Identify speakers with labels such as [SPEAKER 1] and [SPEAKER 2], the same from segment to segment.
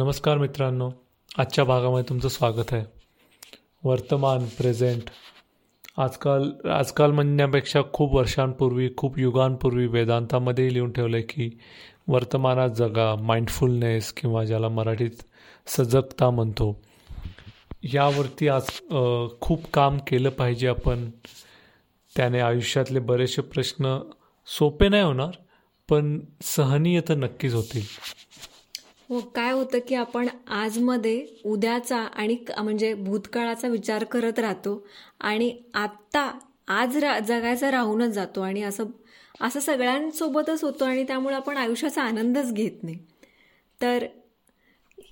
[SPEAKER 1] नमस्कार मित्रांनो आजच्या भागामध्ये तुमचं स्वागत आहे. वर्तमान प्रेझेंट आजकाल आजकाल म्हणण्यापेक्षा खूप वर्षांपूर्वी खूप युगांपूर्वी वेदांतामध्ये लिहून ठेवलं आहे की वर्तमानात जगा माइंडफुलनेस किंवा ज्याला मराठीत सजगता म्हणतो. यावरती आज खूप काम केलं पाहिजे आपण. त्याने आयुष्यातले बरेचसे प्रश्न सोपे नाही होणार पण सहनीय तर नक्कीच होतील.
[SPEAKER 2] हो काय होतं की आपण आजमध्ये उद्याचा आणि म्हणजे भूतकाळाचा विचार करत राहतो आणि आत्ता आज रा जगायचा राहूनच जातो आणि असं असं सगळ्यांसोबतच होतो आणि त्यामुळे आपण आयुष्याचा आनंदच घेत नाही. तर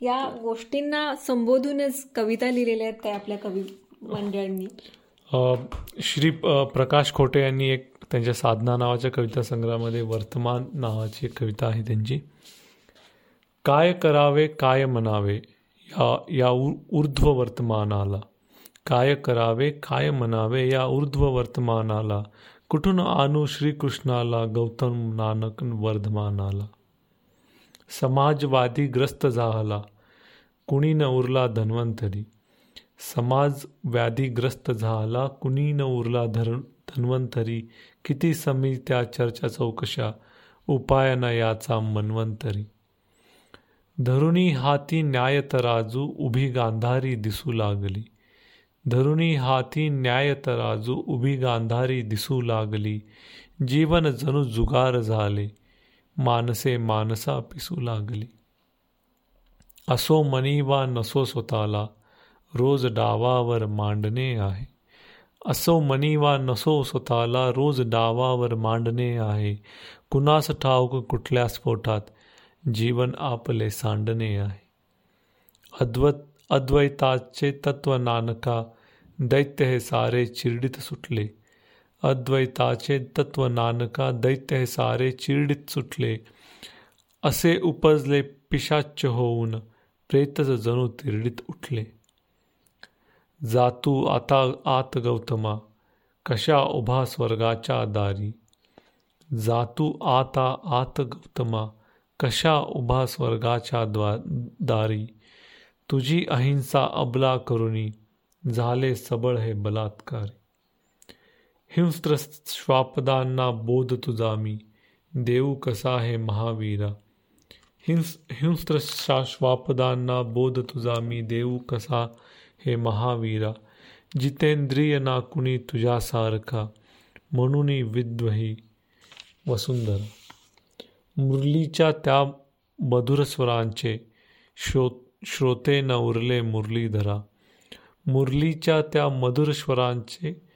[SPEAKER 2] या गोष्टींना संबोधूनच कविता लिहिलेल्या आहेत काय आपल्या कवी मंडळांनी.
[SPEAKER 1] श्री प्रकाश खोटे यांनी एक त्यांच्या साधना नावाच्या कविता संग्रहामध्ये वर्तमान नावाची एक कविता आहे त्यांची. काय करावे काय म्हणावे या या ऊर्ध्व वर्तमानाला काय करावे काय म्हणावे या ऊर्ध्व वर्तमानाला कुठून आणू श्रीकृष्णाला गौतम नानक वर्धमानाला? समाजवादी ग्रस्त झाला. कुणी न उरला धन्वंतरी. समाज व्याधीग्रस्त झाला. कुणी न उरला धर धन्वंतरी. किती समी त्या चर्चा चौकशा. उपायना याचा मन्वंतरी. धरुणी हाती न्याय तराजू उभी गांधारी दिसू लागली. धरुणी हाती न्याय तराजू उभी गांधारी दिसू लागली. जीवन जणू जुगार झाले. मानसे मानसा पिसू लागली. असो मनी वा नसो स्वतःला. रोज डावावर मांडणे आहे. असो मनी वा नसो स्वतःला. रोज डावावर मांडणे आहे. कुणास ठाऊक कुठल्या स्फोटात जीवन आपले सांडणे आहे. अद्वत अद्वैताचे तत्व नानका दैत्य हे सारे चिरडीत सुटले. अद्वैताचे तत्व नानका दैत्य हे सारे चिरडीत सुटले. असे उपजले पिशाच्च होऊन प्रेतच जणू तिरडीत उठले. जातू आता आत गौतमा कशा उभा स्वर्गाच्या दारी? जातू आता आत गौतमा कशा उभा स्वर्गाच्या द्वा दारी? तुझी अहिंसा अबला करुणी झाले सबळ हे बलात्कारी. हिंस्त्र श्वापदांना बोध तुझा मी देऊ कसा हे महावीरा? हिंस हिंस्त्र श्वापदांना बोध तुझा मी देऊ कसा हे महावीरा? जितेंद्रिय ना कुणी तुझ्यासारखा म्हणून विद्वही वसुंधरा. मुरलीच्या त्या मधुरस्वरांचे श्रो श्रोते न उरले मुरलीधरा मुरलीच्या त्या मधुरस्वरांचे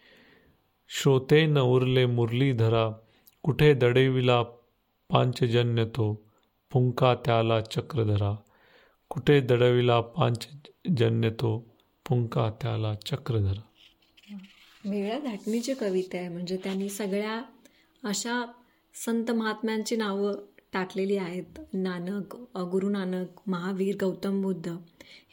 [SPEAKER 1] श्रोते न उरले मुरलीधरा कुठे दडेविला पांचजन्य तो पुंका त्याला चक्रधरा कुठे दडविला पांचजन्य तो पुंका त्याला चक्रधरा
[SPEAKER 2] मेळा धाटणीची कविता आहे. म्हणजे त्यांनी सगळ्या अशा संत महात्म्यांची नावं टाकलेली आहेत. नानक गुरु नानक महावीर गौतम बुद्ध.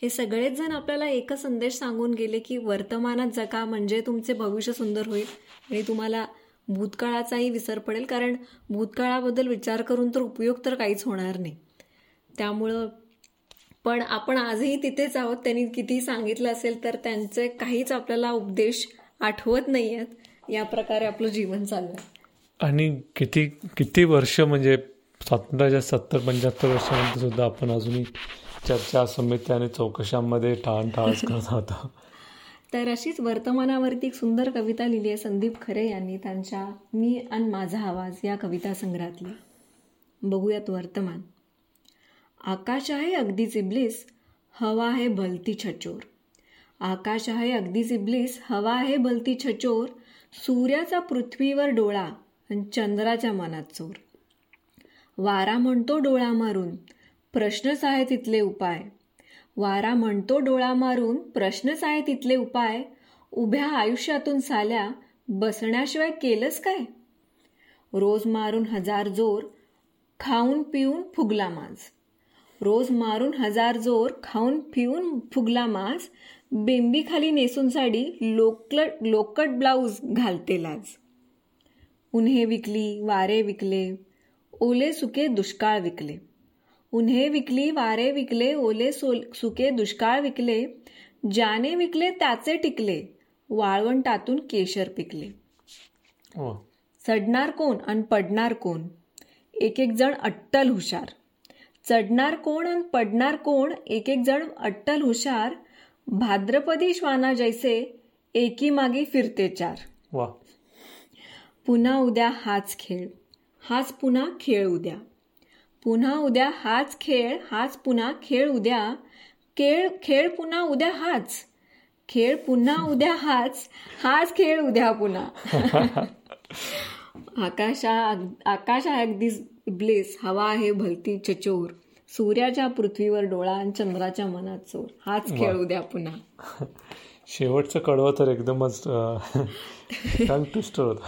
[SPEAKER 2] हे सगळेच जण आपल्याला एकच संदेश सांगून गेले की वर्तमानात जगा म्हणजे तुमचे भविष्य सुंदर होईल आणि तुम्हाला भूतकाळाचाही विसर पडेल कारण भूतकाळाबद्दल विचार करून तर उपयोग तर काहीच होणार नाही. त्यामुळं पण आपण आजही तिथेच आहोत. त्यांनी कितीही सांगितलं असेल तर त्यांचे काहीच आपल्याला उपदेश आठवत नाही आहेत या प्रकारे आपलं जीवन चाललं
[SPEAKER 1] आणि किती किती वर्ष म्हणजे स्वातंत्र्याच्या सत्तर पंच्याहत्तर वर्षानंतर सुद्धा आपण अजूनही चर्चा समित्या आणि चौकशांमध्ये टाळ करत होता
[SPEAKER 2] तर अशीच वर्तमानावरती एक सुंदर कविता लिहिली आहे संदीप खरे यांनी. त्यांच्या मी आणि माझा आवाज या कविता संग्रहातली. बघूयात वर्तमान. आकाश आहे अगदीच इब्लिस हवा आहे भलती छचोर. आकाश आहे अगदीच इब्लिस हवा आहे भलती छचोर. सूर्याचा पृथ्वीवर डोळा आणि चंद्राच्या मनात चोर. वारा म्हणतो डोळा मारून प्रश्नच आहे तिथले उपाय. वारा म्हणतो डोळा मारून प्रश्नच आहे तिथले उपाय. उभ्या आयुष्यातून साल्या बसण्याशिवाय केलंच काय? रोज मारून हजार जोर खाऊन पिऊन फुगला माज. रोज मारून हजार जोर खाऊन पिऊन फुगला माज. बेंबीखाली नेसून साडी लोकलट लोकट ब्लाऊज घालते लाज उन्हे विकली वारे विकले ओले सुके दुष्काळ विकले. उन्हे विकली वारे विकले ओले सोल सुके दुष्काळ विकले. ज्याने विकले त्याचे टिकले. वाळवंटातून केशर पिकले.
[SPEAKER 1] वा
[SPEAKER 2] चढणार कोण आणि पडणार कोण? एक एक जण अट्टल हुशार. चढणार कोण आणि पडणार कोण? एक एक जण अट्टल हुशार. भाद्रपदी श्वाना जैसे एकी मागे फिरते चार. पुन्हा उद्या हाच खेळ. हाच पुन्हा खेळ उद्या. पुन्हा उद्या हाच खेळ हाच पुन्हा खेळ उद्या. खेळ खेळ पुन्हा उद्या हाच. खेळ पुन्हा उद्या हाच. हाच खेळ उद्या पुन्हा. आकाशा आकाशा अगदी ब्लेस. हवा आहे भलती चचोर. सूर्याच्या पृथ्वीवर डोळा आणि चंद्राच्या मनात चोर. हाच खेळ उद्या पुन्हा.
[SPEAKER 1] शेवटचं कडवं तर एकदमच होता.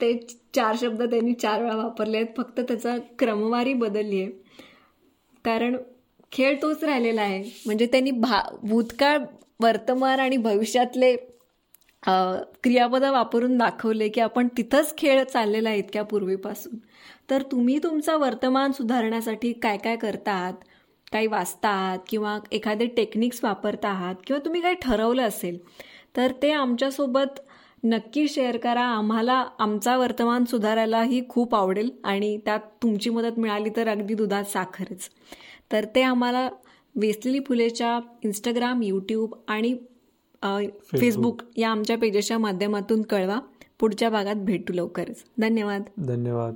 [SPEAKER 2] ते चार शब्द त्यांनी चार वेळा वापरले आहेत. फक्त त्याचा क्रमवारी बदलली आहे कारण खेळ तोच राहिलेला आहे. म्हणजे त्यांनी भा भूतकाळ वर्तमान आणि भविष्यातले क्रियापदं वापरून दाखवले की आपण तिथंच खेळ चाललेला आहे इतक्या पूर्वीपासून. तर तुम्ही तुमचा वर्तमान सुधारण्यासाठी काय काय करता आहात काही वाचता आहात किंवा एखादे टेक्निक्स वापरता आहात किंवा तुम्ही काही ठरवलं असेल तर ते आमच्यासोबत नक्की शेअर करा. आम्हाला आमचा वर्तमान सुधारायलाही खूप आवडेल आणि त्यात तुमची मदत मिळाली तर अगदी दुधात साखरच. तर ते आम्हाला वेसलेली फुलेच्या इंस्टाग्राम यूट्यूब आणि फेसबुक या आमच्या पेजेसच्या माध्यमातून कळवा. पुढच्या भागात भेटू लवकरच. धन्यवाद.
[SPEAKER 1] धन्यवाद.